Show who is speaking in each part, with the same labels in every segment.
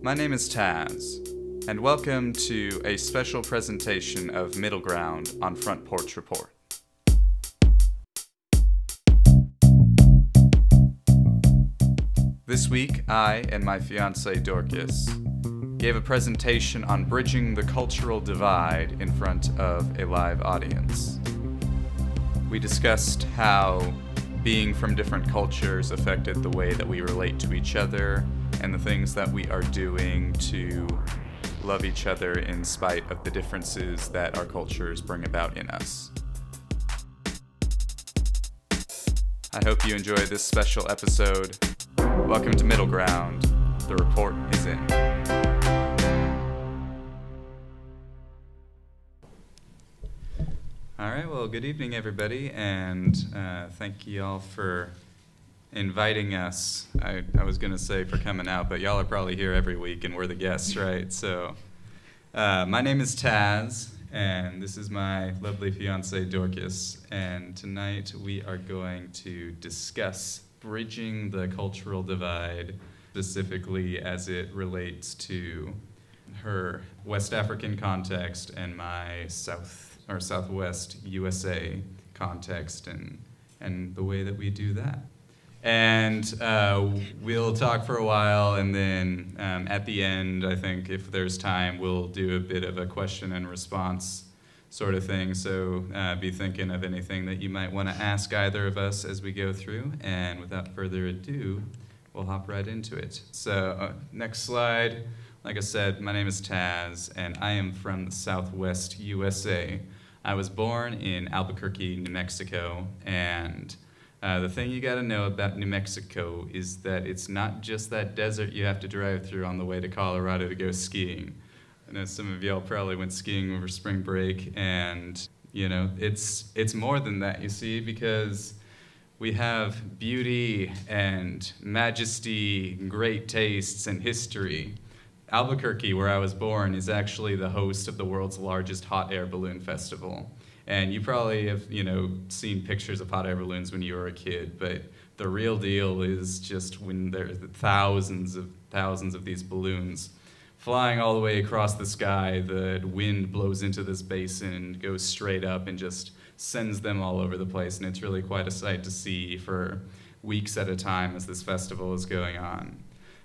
Speaker 1: My name is Taz, and welcome to a special presentation of Middle Ground on Front Porch Report. This week, I and my fiance Dorcas gave a presentation on bridging the cultural divide in front of a live audience. We discussed how being from different cultures affected the way that we relate to each other and the things that we are doing to love each other in spite of the differences that our cultures bring about in us. I hope you enjoy this special episode. Welcome to Middle Ground. The report is in. All right, well, good evening, everybody, and uh, thank you all for inviting us. I, I was going to say for coming out, but y'all are probably here every week and we're the guests, right? So, uh, my name is Taz, and this is my lovely fiance Dorcas. And tonight we are going to discuss bridging the cultural divide, specifically as it relates to her West African context and my South or Southwest USA context, and and the way that we do that and uh, we'll talk for a while, and then um, at the end, I think if there's time, we'll do a bit of a question and response sort of thing. So uh, be thinking of anything that you might want to ask either of us as we go through. And without further ado, we'll hop right into it. So uh, next slide. Like I said, my name is Taz, and I am from the Southwest USA. I was born in Albuquerque, New Mexico, and uh, the thing you got to know about New Mexico is that it's not just that desert you have to drive through on the way to Colorado to go skiing. I know some of y'all probably went skiing over spring break, and you know it's it's more than that. You see, because we have beauty and majesty, great tastes, and history. Albuquerque, where I was born, is actually the host of the world's largest hot air balloon festival. And you probably have, you know, seen pictures of hot air balloons when you were a kid, but the real deal is just when there's thousands of thousands of these balloons flying all the way across the sky, the wind blows into this basin, goes straight up, and just sends them all over the place. And it's really quite a sight to see for weeks at a time as this festival is going on.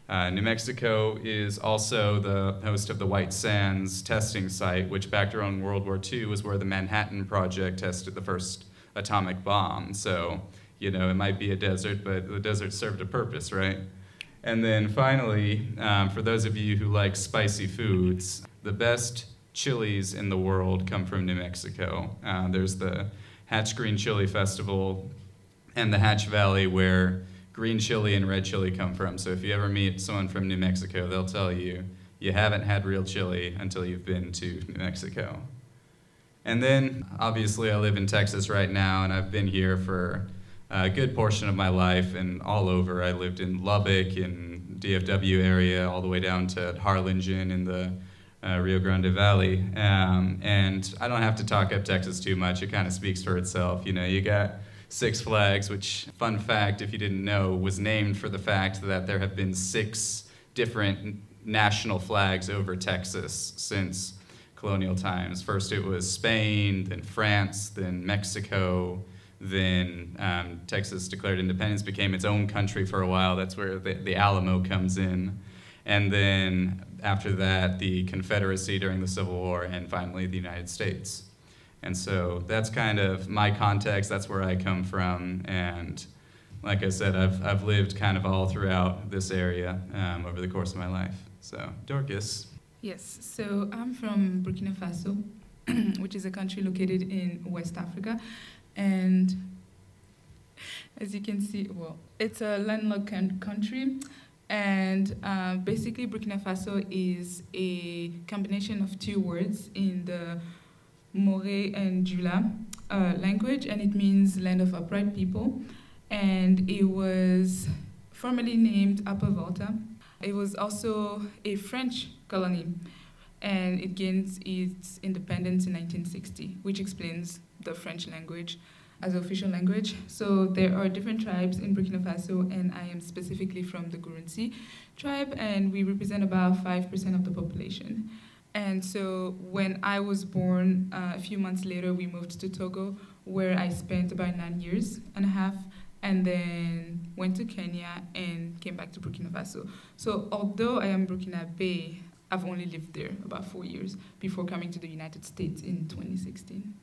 Speaker 1: Uh, New Mexico is also the host of the White Sands testing site, which back during World War II was where the Manhattan Project tested the first atomic bomb. So, you know, it might be a desert, but the desert served a purpose, right? And then finally, um, for those of you who like spicy foods, the best chilies in the world come from New Mexico. Uh, there's the Hatch Green Chili Festival and the Hatch Valley, where green chili and red chili come from. So if you ever meet someone from New Mexico, they'll tell you you haven't had real chili until you've been to New Mexico. And then, obviously, I live in Texas right now, and I've been here for a good portion of my life and all over. I lived in Lubbock, in DFW area, all the way down to Harlingen in the uh, Rio Grande Valley. Um, and I don't have to talk up Texas too much. It kind of speaks for itself. You know, you got Six Flags, which, fun fact, if you didn't know, was named for the fact that there have been six different national flags over Texas since colonial times. First it was Spain, then France, then Mexico, then um, Texas declared independence, became its own country for a while. That's where the, the Alamo comes in. And then after that, the Confederacy during the Civil War, and finally the United States. And so that's kind of my context, that's where I come from. And like I said, I've, I've lived kind of all throughout this area um, over the course of my life. So, Dorcas.
Speaker 2: Yes, so I'm from Burkina Faso, which is a country located in West Africa. And as you can see, well, it's a landlocked country. And uh, basically, Burkina Faso is a combination of two words in the Mooré and Jula uh, language, and it means land of upright people. And it was formerly named Upper Volta. It was also a French colony, and it gained its independence in 1960, which explains the French language as official language. So there are different tribes in Burkina Faso, and I am specifically from the Gurunsi tribe, and we represent about 5% of the population. And so when I was born, uh, a few months later, we moved to Togo, where I spent about nine years and a half, and then went to Kenya and came back to Burkina Faso. So although I am Burkinabe, I've only lived there about four years before coming to the United States in 2016.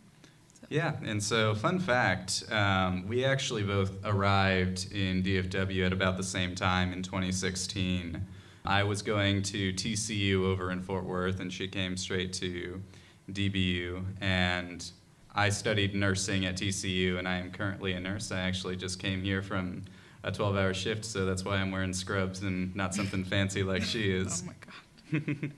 Speaker 2: So.
Speaker 1: Yeah, and so fun fact, um, we actually both arrived in DFW at about the same time in 2016. I was going to TCU over in Fort Worth, and she came straight to DBU. And I studied nursing at TCU, and I am currently a nurse. I actually just came here from a 12 hour shift, so that's why I'm wearing scrubs and not something fancy like she is.
Speaker 2: Oh my God.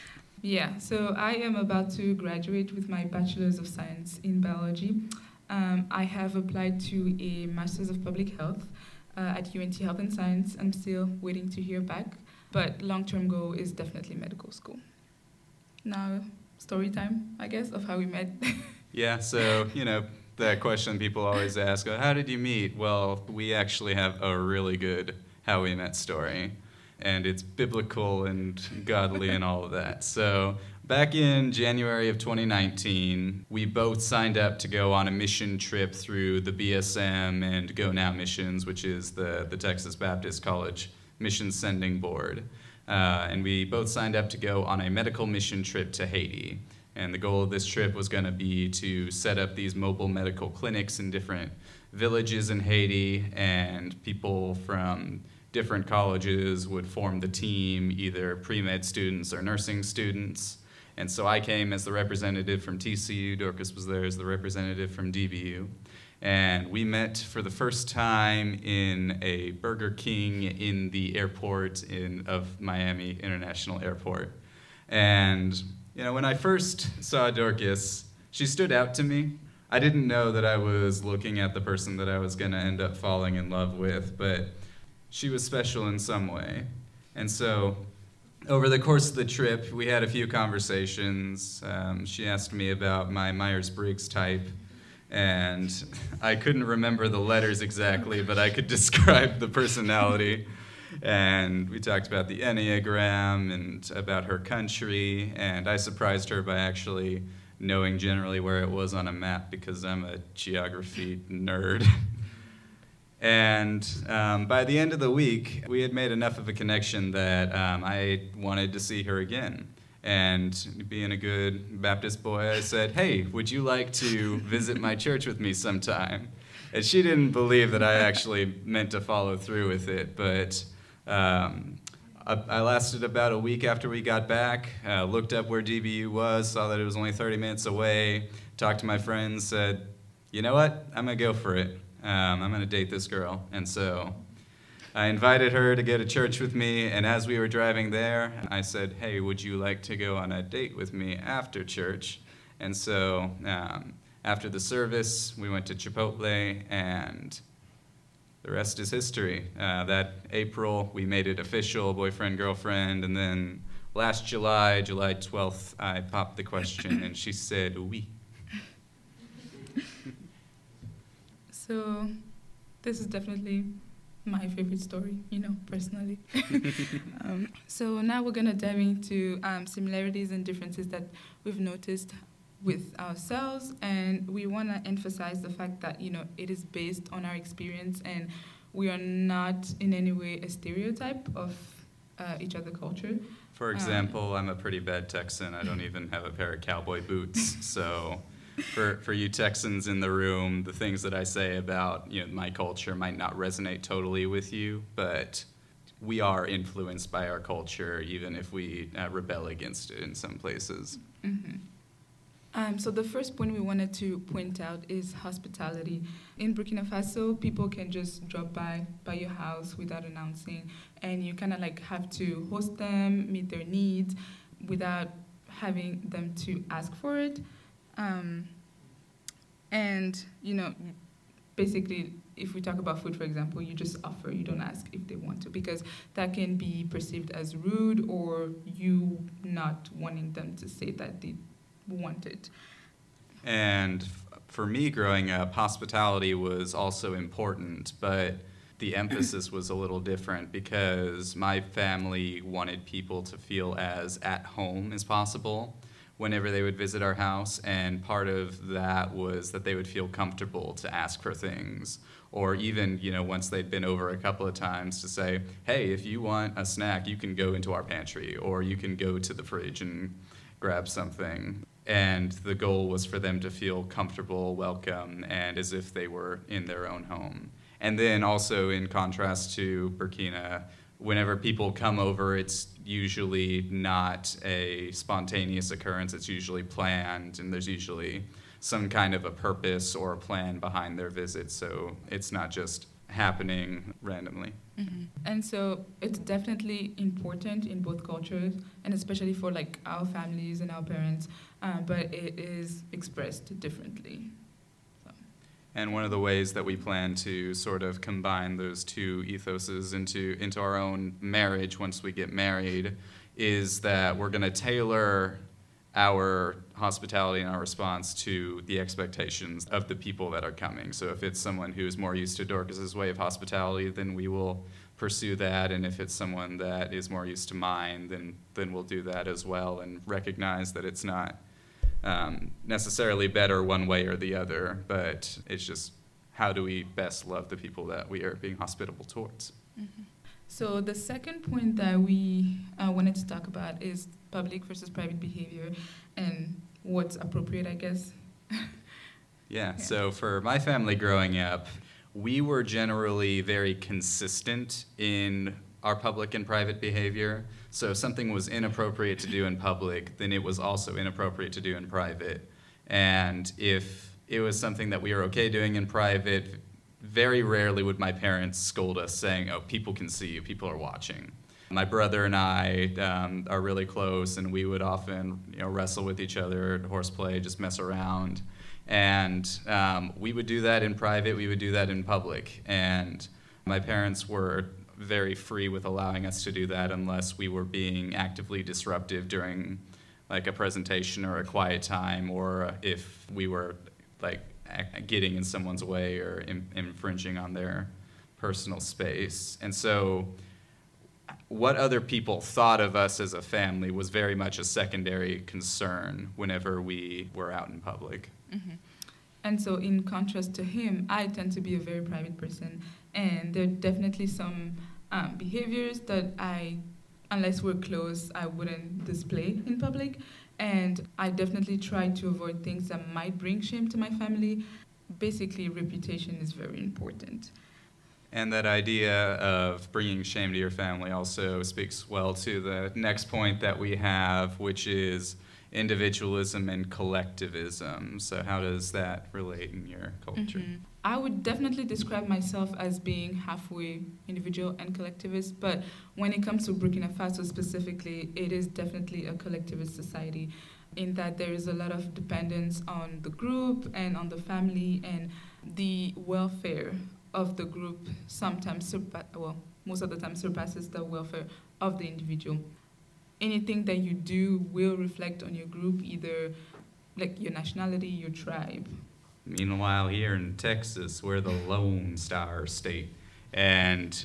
Speaker 2: yeah, so I am about to graduate with my Bachelor's of Science in Biology. Um, I have applied to a Master's of Public Health uh, at UNT Health and Science. I'm still waiting to hear back. But long-term goal is definitely medical school. Now, story time, I guess, of how we met.
Speaker 1: yeah, so, you know, that question people always ask, oh, how did you meet? Well, we actually have a really good how we met story. And it's biblical and godly and all of that. So back in January of 2019, we both signed up to go on a mission trip through the BSM and Go Now missions, which is the, the Texas Baptist College mission sending board. Uh, and we both signed up to go on a medical mission trip to Haiti. And the goal of this trip was going to be to set up these mobile medical clinics in different villages in Haiti, and people from different colleges would form the team, either pre med students or nursing students. And so I came as the representative from TCU, Dorcas was there as the representative from DBU and we met for the first time in a Burger King in the airport in, of Miami International Airport. And you know, when I first saw Dorcas, she stood out to me. I didn't know that I was looking at the person that I was going to end up falling in love with, but she was special in some way. And so, over the course of the trip, we had a few conversations. Um, she asked me about my Myers Briggs type and I couldn't remember the letters exactly, but I could describe the personality. And we talked about the Enneagram and about her country, and I surprised her by actually knowing generally where it was on a map because I'm a geography nerd. and um, by the end of the week, we had made enough of a connection that um, I wanted to see her again. And being a good Baptist boy, I said, Hey, would you like to visit my church with me sometime? And she didn't believe that I actually meant to follow through with it, but um, I, I, lasted about a week after we got back, uh, looked up where DBU was, saw that it was only 30 minutes away, talked to my friends, said, You know what? I'm going to go for it. Um, I'm going to date this girl. And so I invited her to go to church with me, and as we were driving there, I said, Hey, would you like to go on a date with me after church? And so um, after the service, we went to Chipotle, and the rest is history. Uh, that April, we made it official boyfriend, girlfriend, and then last July, July 12th, I popped the question, and she said, Oui.
Speaker 2: So, this is definitely my favorite story, you know, personally. um, so now we're gonna dive into um, similarities and differences that we've noticed with ourselves, and we want to emphasize the fact that you know it is based on our experience, and we are not in any way a stereotype of uh, each other culture.
Speaker 1: For um, example, um, I'm a pretty bad Texan. I don't even have a pair of cowboy boots, so for, for you Texans in the room, the things that I say about you know, my culture might not resonate totally with you, but we are influenced by our culture, even if we uh, rebel against it in some places.
Speaker 2: Mm-hmm. Um, so the first point we wanted to point out is hospitality. In Burkina Faso, people can just drop by by your house without announcing, and you kind of like have to host them, meet their needs, without having them to ask for it. Um, and, you know, basically, if we talk about food, for example, you just offer, you don't ask if they want to, because that can be perceived as rude or you not wanting them to say that they want it.
Speaker 1: And for me growing up, hospitality was also important, but the emphasis was a little different because my family wanted people to feel as at home as possible whenever they would visit our house, and part of that was that they would feel comfortable to ask for things, or even you know once they'd been over a couple of times to say, "Hey, if you want a snack, you can go into our pantry, or you can go to the fridge and grab something." And the goal was for them to feel comfortable, welcome, and as if they were in their own home. And then also, in contrast to Burkina, whenever people come over, it's usually not a spontaneous occurrence. It's usually planned, and there's usually some kind of a purpose or a plan behind their visit. So it's not just happening randomly.
Speaker 2: Mm-hmm. And so it's definitely important in both cultures, and especially for like our families and our parents, uh, but it is expressed differently.
Speaker 1: And one of the ways that we plan to sort of combine those two ethoses into, into our own marriage once we get married is that we're going to tailor our hospitality and our response to the expectations of the people that are coming. So if it's someone who is more used to Dorcas's way of hospitality, then we will pursue that. And if it's someone that is more used to mine, then, then we'll do that as well and recognize that it's not um, necessarily better one way or the other, but it's just how do we best love the people that we are being hospitable towards.
Speaker 2: Mm-hmm. So the second point that we uh, wanted to talk about is public versus private behavior and what's appropriate, I guess.
Speaker 1: yeah, yeah, so for my family growing up, we were generally very consistent in our public and private behavior. So if something was inappropriate to do in public, then it was also inappropriate to do in private. And if it was something that we were okay doing in private, very rarely would my parents scold us saying, oh, people can see you, people are watching. My brother and I um, are really close, and we would often you know, wrestle with each other, horseplay, just mess around. And um, we would do that in private, we would do that in public. And my parents were very free with allowing us to do that unless we were being actively disruptive during like a presentation or a quiet time or if we were like getting in someone's way or in, infringing on their personal space. And so what other people thought of us as a family was very much a secondary concern whenever we were out in public.
Speaker 2: Mm-hmm. And so, in contrast to him, I tend to be a very private person, and there are definitely some um, behaviors that I, unless we're close, I wouldn't display in public. And I definitely try to avoid things that might bring shame to my family. Basically, reputation is very important.
Speaker 1: And that idea of bringing shame to your family also speaks well to the next point that we have, which is individualism and collectivism. So, how does that relate in your culture?
Speaker 2: Mm-hmm. I would definitely describe myself as being halfway individual and collectivist, but when it comes to Burkina Faso specifically, it is definitely a collectivist society in that there is a lot of dependence on the group and on the family and the welfare of the group sometimes surpa- well most of the time surpasses the welfare of the individual anything that you do will reflect on your group, either like your nationality, your tribe.
Speaker 1: Meanwhile, here in Texas, we're the Lone Star State, and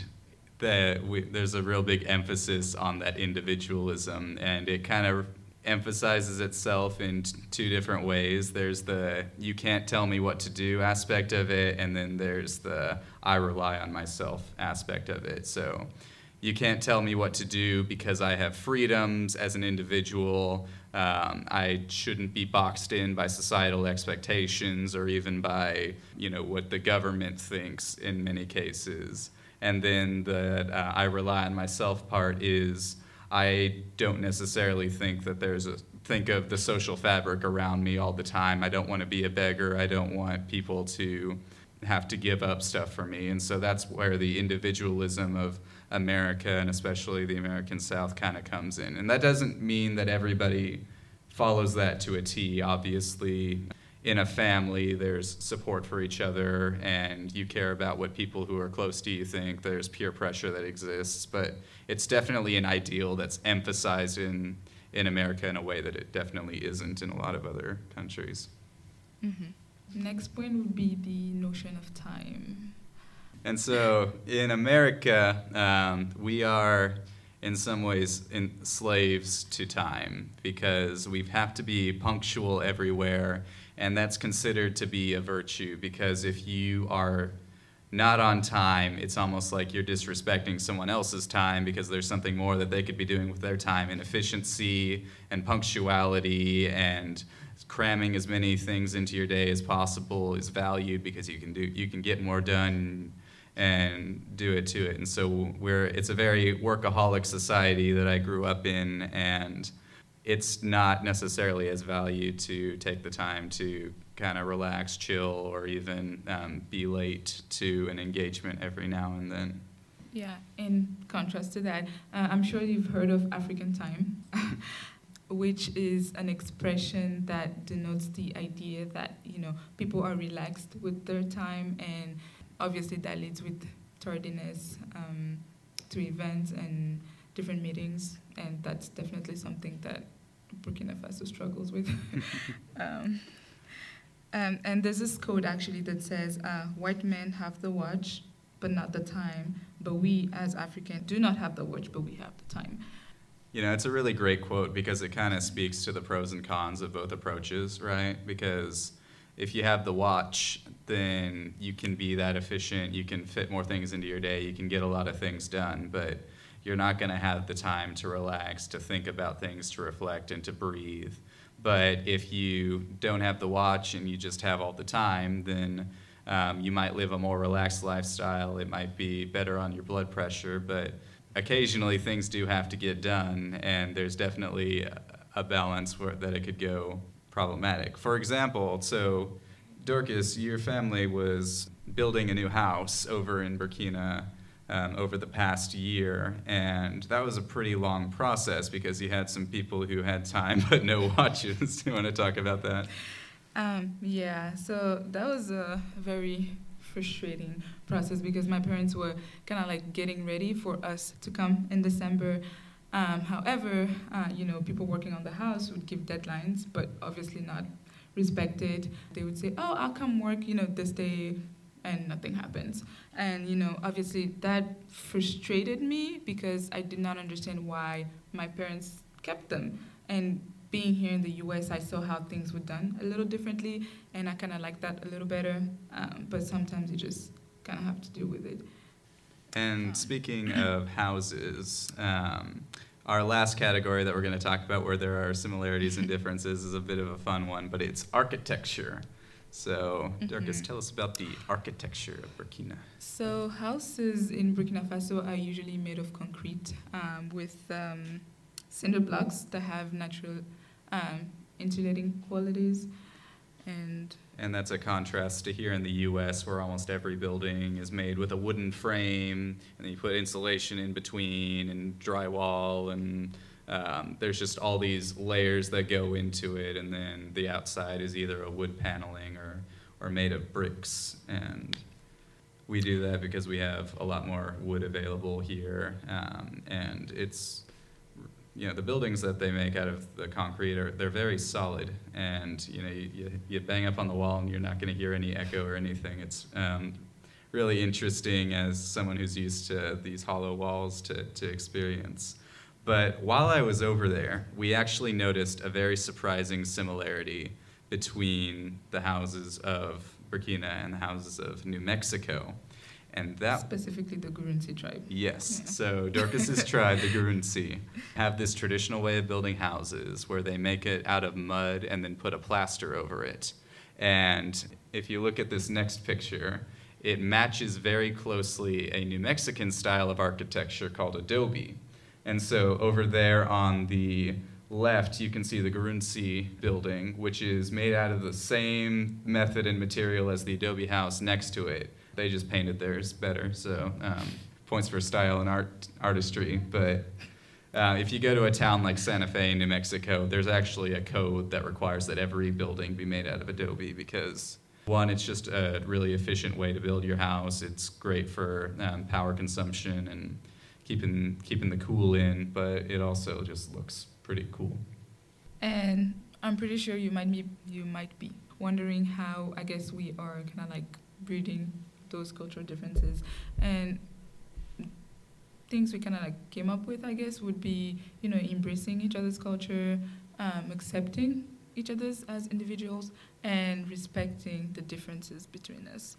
Speaker 1: we, there's a real big emphasis on that individualism, and it kind of emphasizes itself in t- two different ways. There's the you can't tell me what to do aspect of it, and then there's the I rely on myself aspect of it. So you can't tell me what to do because I have freedoms as an individual. Um, I shouldn't be boxed in by societal expectations or even by you know what the government thinks in many cases. And then the uh, I rely on myself part is I don't necessarily think that there's a think of the social fabric around me all the time. I don't want to be a beggar. I don't want people to have to give up stuff for me. And so that's where the individualism of America and especially the American South kind of comes in. And that doesn't mean that everybody follows that to a T. Obviously, in a family, there's support for each other, and you care about what people who are close to you think. There's peer pressure that exists, but it's definitely an ideal that's emphasized in, in America in a way that it definitely isn't in a lot of other countries.
Speaker 2: Mm-hmm. next point would be the notion of time.
Speaker 1: And so in America, um, we are in some ways in slaves to time because we have to be punctual everywhere, and that's considered to be a virtue because if you are not on time, it's almost like you're disrespecting someone else's time because there's something more that they could be doing with their time. And efficiency and punctuality and cramming as many things into your day as possible is valued because you can do you can get more done and do it to it. And so we're it's a very workaholic society that I grew up in and it's not necessarily as valued to take the time to kind of relax, chill, or even um, be late to an engagement every now and then.
Speaker 2: Yeah, in contrast to that, uh, I'm sure you've heard of African time, which is an expression that denotes the idea that you know people are relaxed with their time, and obviously that leads with tardiness um, to events and different meetings, and that's definitely something that Burkina Faso struggles with. um, um, and there's this code actually that says uh, white men have the watch, but not the time. But we as Africans do not have the watch, but we have the time.
Speaker 1: You know, it's a really great quote because it kind of speaks to the pros and cons of both approaches, right? Because if you have the watch, then you can be that efficient, you can fit more things into your day, you can get a lot of things done, but you're not going to have the time to relax, to think about things, to reflect, and to breathe. But if you don't have the watch and you just have all the time, then um, you might live a more relaxed lifestyle. It might be better on your blood pressure, but occasionally things do have to get done, and there's definitely a balance where, that it could go problematic. For example, so Dorcas, your family was building a new house over in Burkina um, over the past year. And that was a pretty long process because you had some people who had time but no watches. Do you want to talk about that?
Speaker 2: Um, yeah, so that was a very frustrating process because my parents were kind of like getting ready for us to come in December. Um, however, uh, you know, people working on the house would give deadlines, but obviously not respected. They would say, "Oh, I'll come work, you know, this day and nothing happens. And you know, obviously that frustrated me because I did not understand why my parents kept them. And being here in the U.S., I saw how things were done a little differently, and I kind of like that a little better. Um, but sometimes you just kind of have to deal with it.
Speaker 1: And speaking of houses, um, our last category that we're going to talk about, where there are similarities and differences, is a bit of a fun one, but it's architecture. So, Dorcas, mm-hmm. tell us about the architecture of Burkina.
Speaker 2: So, houses in Burkina Faso are usually made of concrete um, with um, cinder blocks that have natural um, insulating qualities. And,
Speaker 1: and that's a contrast to here in the US, where almost every building is made with a wooden frame, and you put insulation in between, and drywall, and um, there's just all these layers that go into it, and then the outside is either a wood paneling or, or made of bricks. And we do that because we have a lot more wood available here, um, and it's you know the buildings that they make out of the concrete are they're very solid, and you know you, you, bang up on the wall and you're not going to hear any echo or anything. It's um, really interesting as someone who's used to these hollow walls to, to experience. But while I was over there, we actually noticed a very surprising similarity between the houses of Burkina and the houses of New Mexico. And that
Speaker 2: specifically the Gurunsi tribe.
Speaker 1: Yes. Yeah. So Dorcas's tribe, the Gurunsi, have this traditional way of building houses where they make it out of mud and then put a plaster over it. And if you look at this next picture, it matches very closely a New Mexican style of architecture called adobe. And so over there on the left, you can see the Gurunsi building, which is made out of the same method and material as the Adobe house next to it. They just painted theirs better, so um, points for style and art artistry. But uh, if you go to a town like Santa Fe, New Mexico, there's actually a code that requires that every building be made out of Adobe because one, it's just a really efficient way to build your house. It's great for um, power consumption and keeping keeping the cool in, but it also just looks pretty cool.
Speaker 2: And I'm pretty sure you might be you might be wondering how I guess we are kind of like breeding those cultural differences and things we kind of like came up with I guess would be you know embracing each other's culture, um, accepting each other's as individuals, and respecting the differences between us.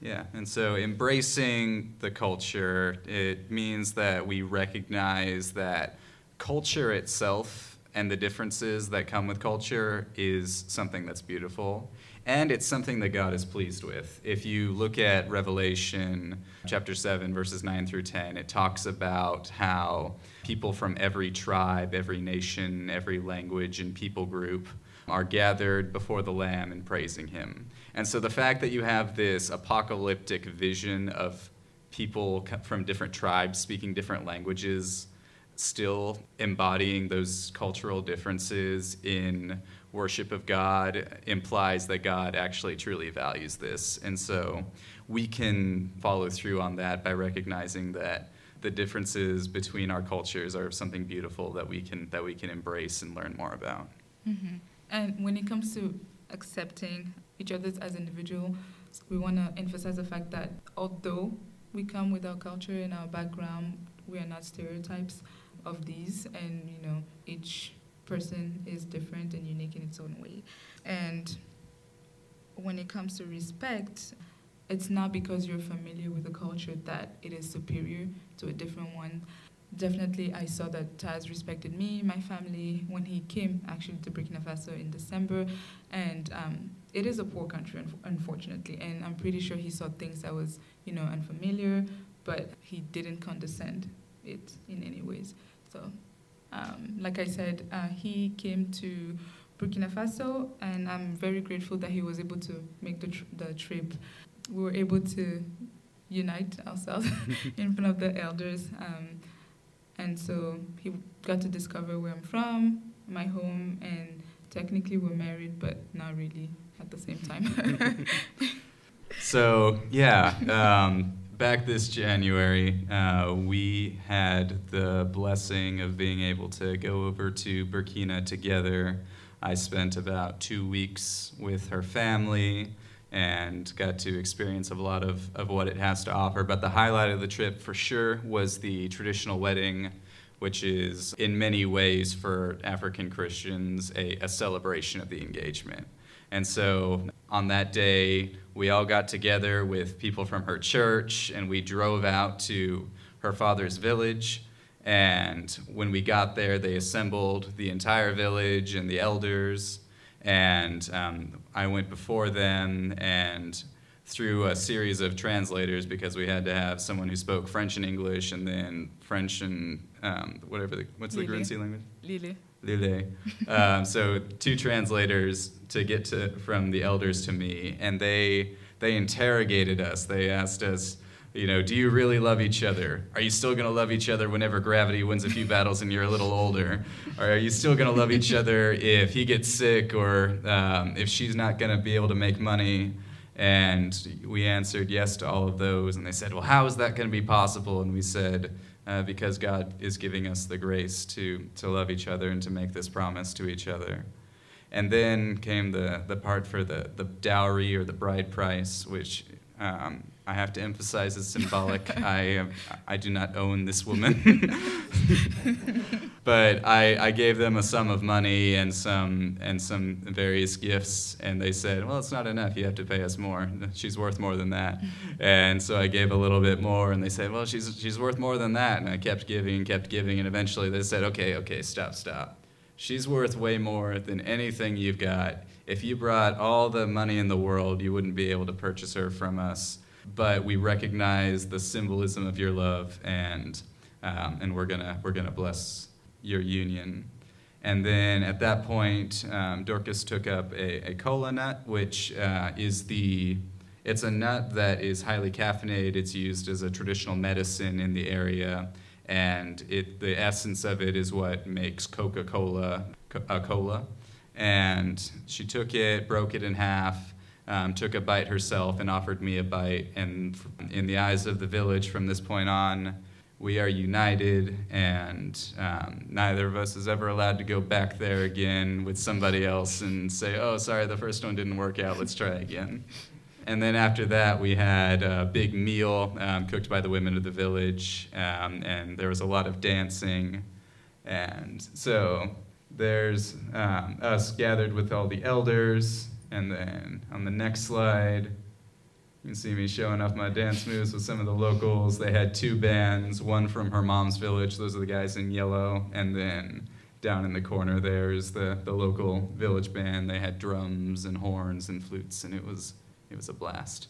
Speaker 1: Yeah, and so embracing the culture, it means that we recognize that culture itself and the differences that come with culture is something that's beautiful. And it's something that God is pleased with. If you look at Revelation chapter 7, verses 9 through 10, it talks about how people from every tribe, every nation, every language, and people group are gathered before the Lamb and praising him. And so the fact that you have this apocalyptic vision of people from different tribes speaking different languages still embodying those cultural differences in worship of God implies that God actually truly values this. And so we can follow through on that by recognizing that the differences between our cultures are something beautiful that we can that we can embrace and learn more about.
Speaker 2: Mm-hmm. And when it comes to accepting each other as individuals, we want to emphasize the fact that although we come with our culture and our background, we are not stereotypes of these, and you know, each person is different and unique in its own way. And when it comes to respect, it's not because you're familiar with a culture that it is superior to a different one definitely I saw that Taz respected me, my family, when he came actually to Burkina Faso in December. And um, it is a poor country, unfortunately. And I'm pretty sure he saw things that was, you know, unfamiliar, but he didn't condescend it in any ways. So, um, like I said, uh, he came to Burkina Faso, and I'm very grateful that he was able to make the, tr- the trip. We were able to unite ourselves in front of the elders. Um, and so he got to discover where I'm from, my home, and technically we're married, but not really at the same time.
Speaker 1: so, yeah, um, back this January, uh, we had the blessing of being able to go over to Burkina together. I spent about two weeks with her family and got to experience a lot of, of what it has to offer. But the highlight of the trip for sure was the traditional wedding, which is in many ways for African Christians a, a celebration of the engagement. And so on that day, we all got together with people from her church and we drove out to her father's village. And when we got there, they assembled the entire village and the elders and um, I went before them and through a series of translators because we had to have someone who spoke French and English and then French and um, whatever the, what's the Gurunsi language?
Speaker 2: Lille.
Speaker 1: Lille. um, so two translators to get to from the elders to me, and they they interrogated us. They asked us, you know, do you really love each other? Are you still going to love each other whenever gravity wins a few battles and you're a little older? Or are you still going to love each other if he gets sick or um, if she's not going to be able to make money? And we answered yes to all of those. And they said, well, how is that going to be possible? And we said, uh, because God is giving us the grace to, to love each other and to make this promise to each other. And then came the, the part for the, the dowry or the bride price, which um, I have to emphasize it's symbolic. I, um, I do not own this woman. but I, I gave them a sum of money and some, and some various gifts, and they said, Well, it's not enough. You have to pay us more. She's worth more than that. And so I gave a little bit more, and they said, Well, she's, she's worth more than that. And I kept giving and kept giving, and eventually they said, Okay, okay, stop, stop. She's worth way more than anything you've got. If you brought all the money in the world, you wouldn't be able to purchase her from us. But we recognize the symbolism of your love, and um, and we're gonna we're gonna bless your union. And then at that point, um, Dorcas took up a, a kola nut, which uh, is the it's a nut that is highly caffeinated. It's used as a traditional medicine in the area and it, the essence of it is what makes Coca-Cola a cola. And she took it, broke it in half, um, took a bite herself, and offered me a bite. And in the eyes of the village, from this point on, we are united, and um, neither of us is ever allowed to go back there again with somebody else and say, oh, sorry, the first one didn't work out, let's try again. And then after that, we had a big meal um, cooked by the women of the village, um, and there was a lot of dancing. And so there's um, us gathered with all the elders, and then on the next slide, you can see me showing off my dance moves with some of the locals. They had two bands, one from her mom's village, those are the guys in yellow, and then down in the corner there's the, the local village band. They had drums and horns and flutes, and it was, it was a blast.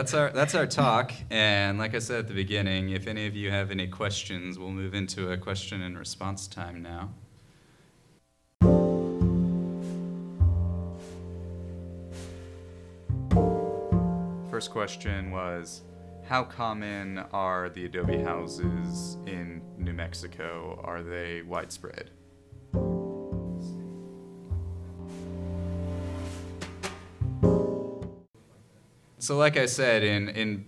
Speaker 1: That's our that's our talk, and like I said at the beginning, if any of you have any questions, we'll move into a question and response time now. First question was, how common are the adobe houses in New Mexico? Are they widespread? So, like I said, in in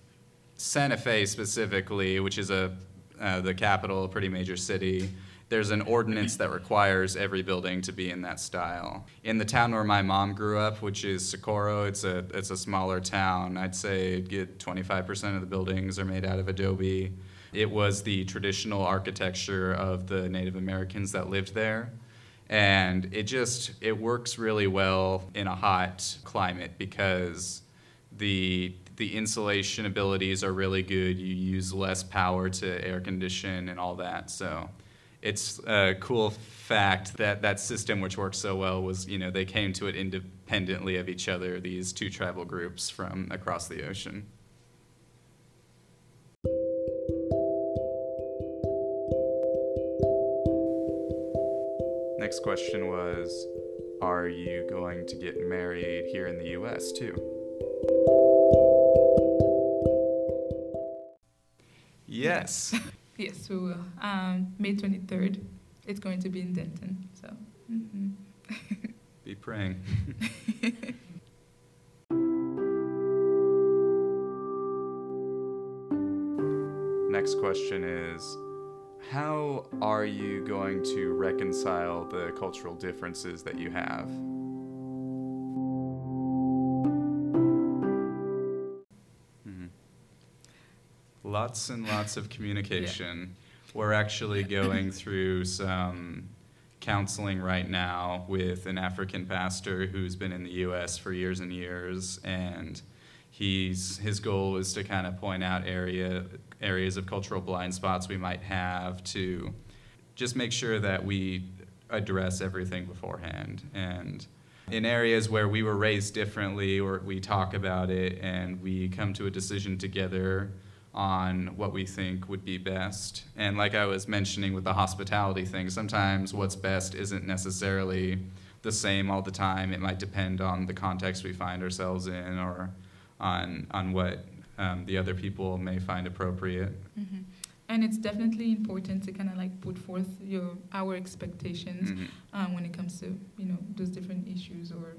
Speaker 1: Santa Fe specifically, which is a uh, the capital, a pretty major city, there's an ordinance that requires every building to be in that style. In the town where my mom grew up, which is Socorro, it's a it's a smaller town. I'd say get 25% of the buildings are made out of adobe. It was the traditional architecture of the Native Americans that lived there. And it just it works really well in a hot climate because the the insulation abilities are really good. You use less power to air condition and all that. So it's a cool fact that that system, which works so well, was you know they came to it independently of each other. These two tribal groups from across the ocean. Next question was, are you going to get married here in the U.S. too? Yes.
Speaker 2: Yes, we will. Um, May 23rd, it's going to be in Denton. So, mhm.
Speaker 1: Be praying. Next question is How are you going to reconcile the cultural differences that you have? Lots and lots of communication. We're actually going through some counseling right now with an African pastor who's been in the U.S. for years and years, and he's his goal is to kind of point out area areas of cultural blind spots we might have to just make sure that we address everything beforehand and in areas where we were raised differently or we talk about it and we come to a decision together on what we think would be best. And like I was mentioning with the hospitality thing, sometimes what's best isn't necessarily the same all the time. It might depend on the context we find ourselves in or on, on what um, the other people may find appropriate.
Speaker 2: Mhm. And it's definitely important to kind of like put forth your our expectations
Speaker 1: Mhm.
Speaker 2: um, when it comes to you know those different issues or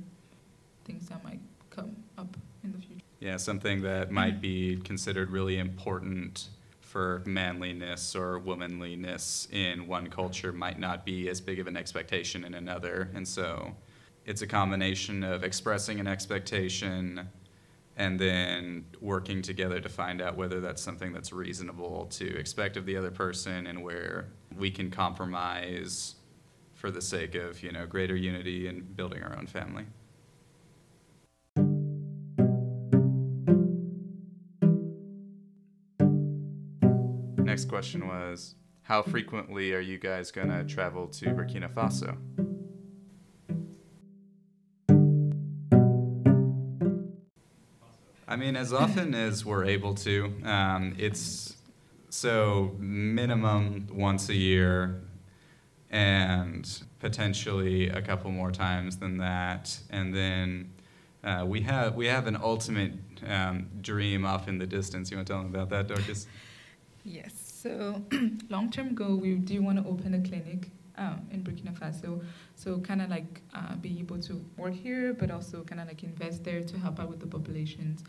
Speaker 2: things that might come up in the future.
Speaker 1: Yeah, something that might mm-hmm. be considered really important for manliness or womanliness in one culture might not be as big of an expectation in another. And so it's a combination of expressing an expectation and then working together to find out whether that's something that's reasonable to expect of the other person and where we can compromise for the sake of, you know, greater unity and building our own family. Next question was How frequently are you guys going to travel to Burkina Faso? I mean, as often as we're able to. Um, it's so minimum once a year, and potentially a couple more times than that. And then uh, we have we have an ultimate um, dream off in the distance. You want to tell them about that, Dorcas?
Speaker 2: Yes. So, long term goal, we do want to open a clinic um, in Burkina Faso. So, kind of like uh, be able to work here, but also kind of like invest there to help out with the populations.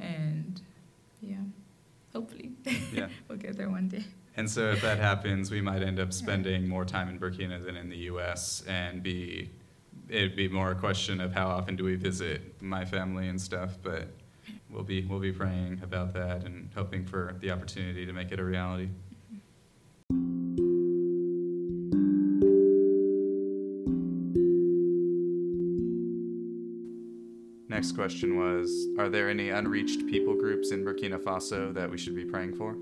Speaker 2: And yeah, hopefully
Speaker 1: Yeah.
Speaker 2: we'll get there one day.
Speaker 1: And so if that happens, we might end up spending more time in Burkina than in the U.S. and be it'd be more a question of how often do we visit my family and stuff. But we'll be we'll be praying about that and hoping for the opportunity to make it a reality. Next question was Are there any unreached people groups in Burkina Faso that we should be praying for?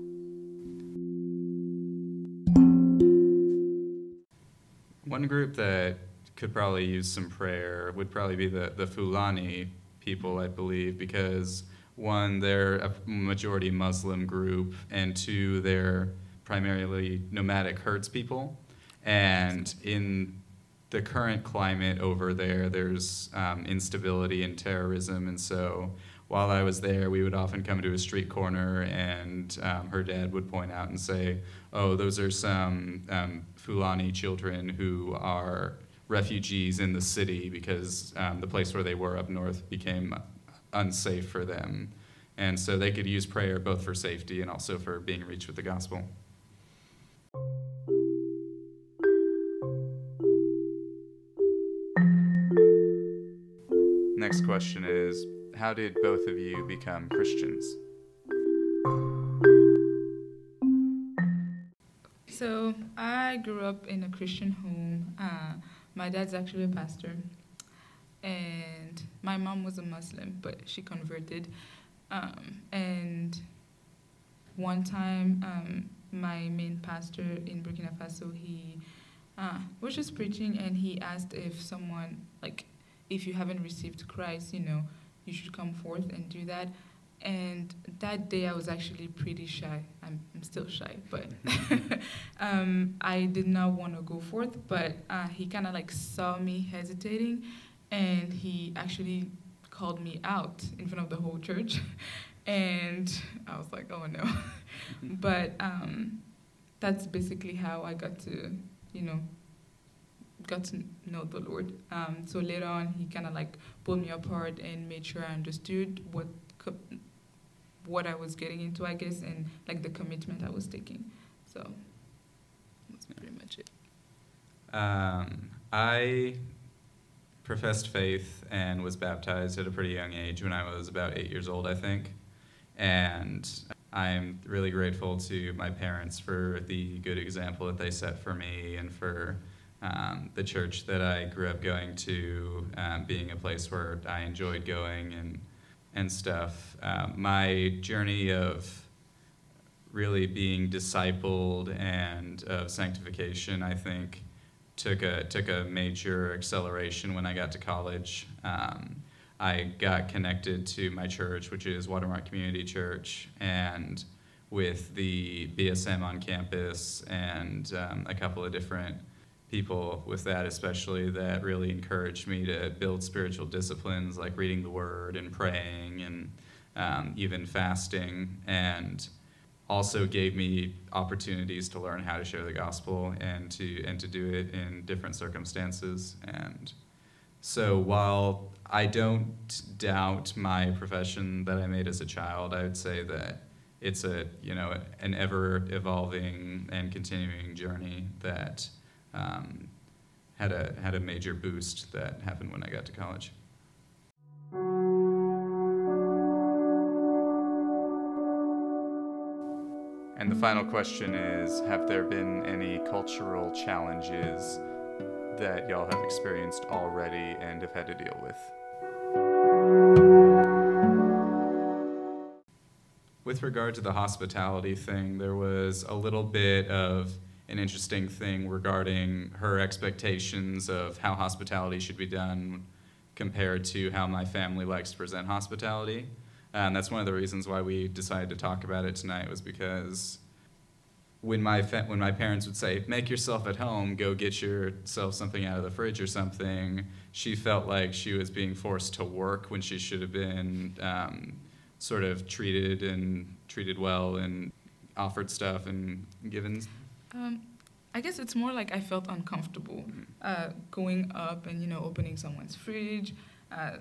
Speaker 1: One group that could probably use some prayer would probably be the, the Fulani people, I believe, because one, they're a majority Muslim group, and two, they're primarily nomadic herds people. And in the current climate over there, there's um, instability and terrorism, and so while I was there, we would often come to a street corner, and um, her dad would point out and say, "Oh, those are some um, Fulani children who are refugees in the city because um, the place where they were up north became unsafe for them." And so they could use prayer both for safety and also for being reached with the gospel. Next question is How did both of you become Christians?
Speaker 2: So I grew up in a Christian home. Uh, my dad's actually a pastor, and my mom was a Muslim, but she converted. Um, and one time, um, my main pastor in Burkina Faso, he uh, was just preaching, and he asked if someone like, if you haven't received Christ, you know, you should come forth and do that. And that day, I was actually pretty shy. I'm, I'm still shy, but um, I did not want to go forth. But uh, he kind of like saw me hesitating, and he actually called me out in front of the whole church. and I was like, oh no. but um, that's basically how I got to, you know, got to know the Lord. Um, so later on, he kind of like pulled me apart and made sure I understood what co- what I was getting into, I guess, and like the commitment I was taking. So that's pretty much it.
Speaker 1: Um, I professed faith and was baptized at a pretty young age when I was about eight years old, I think. And I'm really grateful to my parents for the good example that they set for me and for um, the church that I grew up going to um, being a place where I enjoyed going and, and stuff. Um, my journey of really being discipled and of sanctification, I think, took a took a major acceleration when I got to college. Um, I got connected to my church, which is Watermark Community Church, and with the BSM on campus and um, a couple of different people with that, especially that really encouraged me to build spiritual disciplines like reading the Word and praying and um, even fasting and also gave me opportunities to learn how to share the gospel and to and to do it in different circumstances and so while I don't doubt my profession that I made as a child, I would say that it's a you know an ever evolving and continuing journey that um, had a had a major boost that happened when I got to college. And the final question is Have there been any cultural challenges that y'all have experienced already and have had to deal with? With regard to the hospitality thing, there was a little bit of an interesting thing regarding her expectations of how hospitality should be done compared to how my family likes to present hospitality. And that's one of the reasons why we decided to talk about it tonight was because when my when my parents would say, "Make yourself at home, go get yourself something out of the fridge or something," she felt like she was being forced to work when she should have been um, sort of treated and treated well and offered stuff and given.
Speaker 2: Um, I guess it's more like I felt uncomfortable uh, going up and you know opening someone's fridge, uh,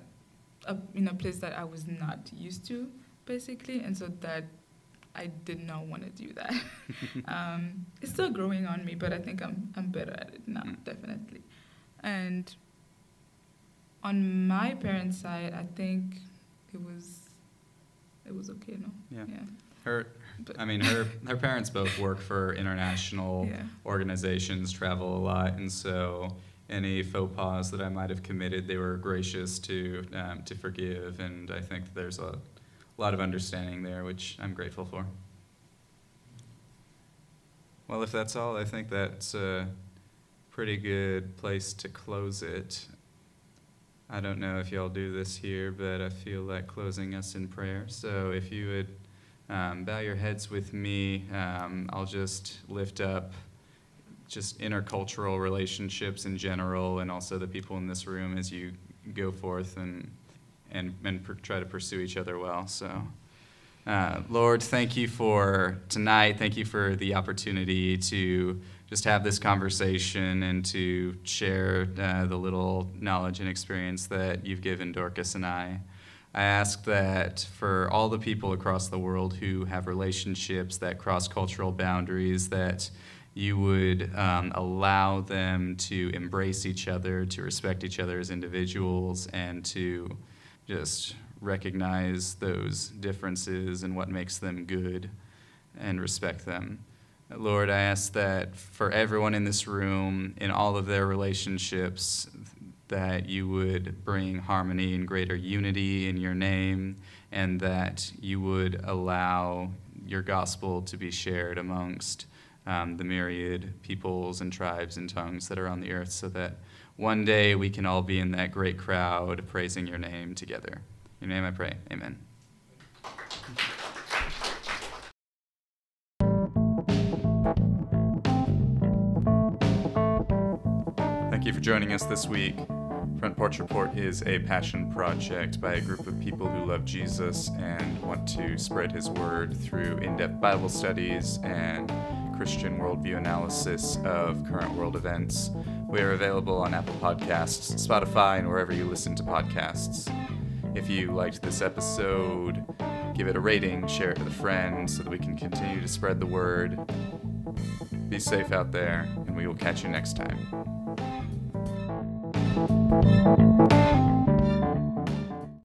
Speaker 2: up in a place that I was not used to, basically, and so that I did not want to do that. um, it's still growing on me, but I think I'm I'm better at it now,
Speaker 1: Mm.
Speaker 2: definitely. And on my parents' side, I think it was it was okay. No,
Speaker 1: Yeah.
Speaker 2: yeah,
Speaker 1: Her,
Speaker 2: But-
Speaker 1: I mean, her her parents both work for international
Speaker 2: yeah.
Speaker 1: organizations, travel a lot, and so any faux pas that I might have committed, they were gracious to um, to forgive, and I think there's a lot of understanding there, which I'm grateful for. Well, if that's all, I think that's a pretty good place to close it. I don't know if y'all do this here, but I feel like closing us in prayer. So if you would um, bow your heads with me, um, I'll just lift up just intercultural relationships in general, and also the people in this room as you go forth and and and try to pursue each other well. So. Uh, Lord, thank you for tonight. Thank you for the opportunity to just have this conversation and to share uh, the little knowledge and experience that you've given Dorcas and I. I ask that for all the people across the world who have relationships that cross cultural boundaries, that you would um, allow them to embrace each other, to respect each other as individuals, and to just recognize those differences and what makes them good and respect them. Lord, I ask that for everyone in this room, in all of their relationships, that you would bring harmony and greater unity in your name, and that you would allow your gospel to be shared amongst um, the myriad peoples and tribes and tongues that are on the earth, so that one day we can all be in that great crowd praising your name together. In your name I pray. Amen. Thank you for joining us this week. Front Porch Report is a passion project by a group of people who love Jesus and want to spread his word through in depth Bible studies and Christian worldview analysis of current world events. We are available on Apple Podcasts, Spotify, and wherever you listen to podcasts. If you liked this episode, give it a rating, share it with a friend so that we can continue to spread the word. Be safe out there, and we will catch you next time.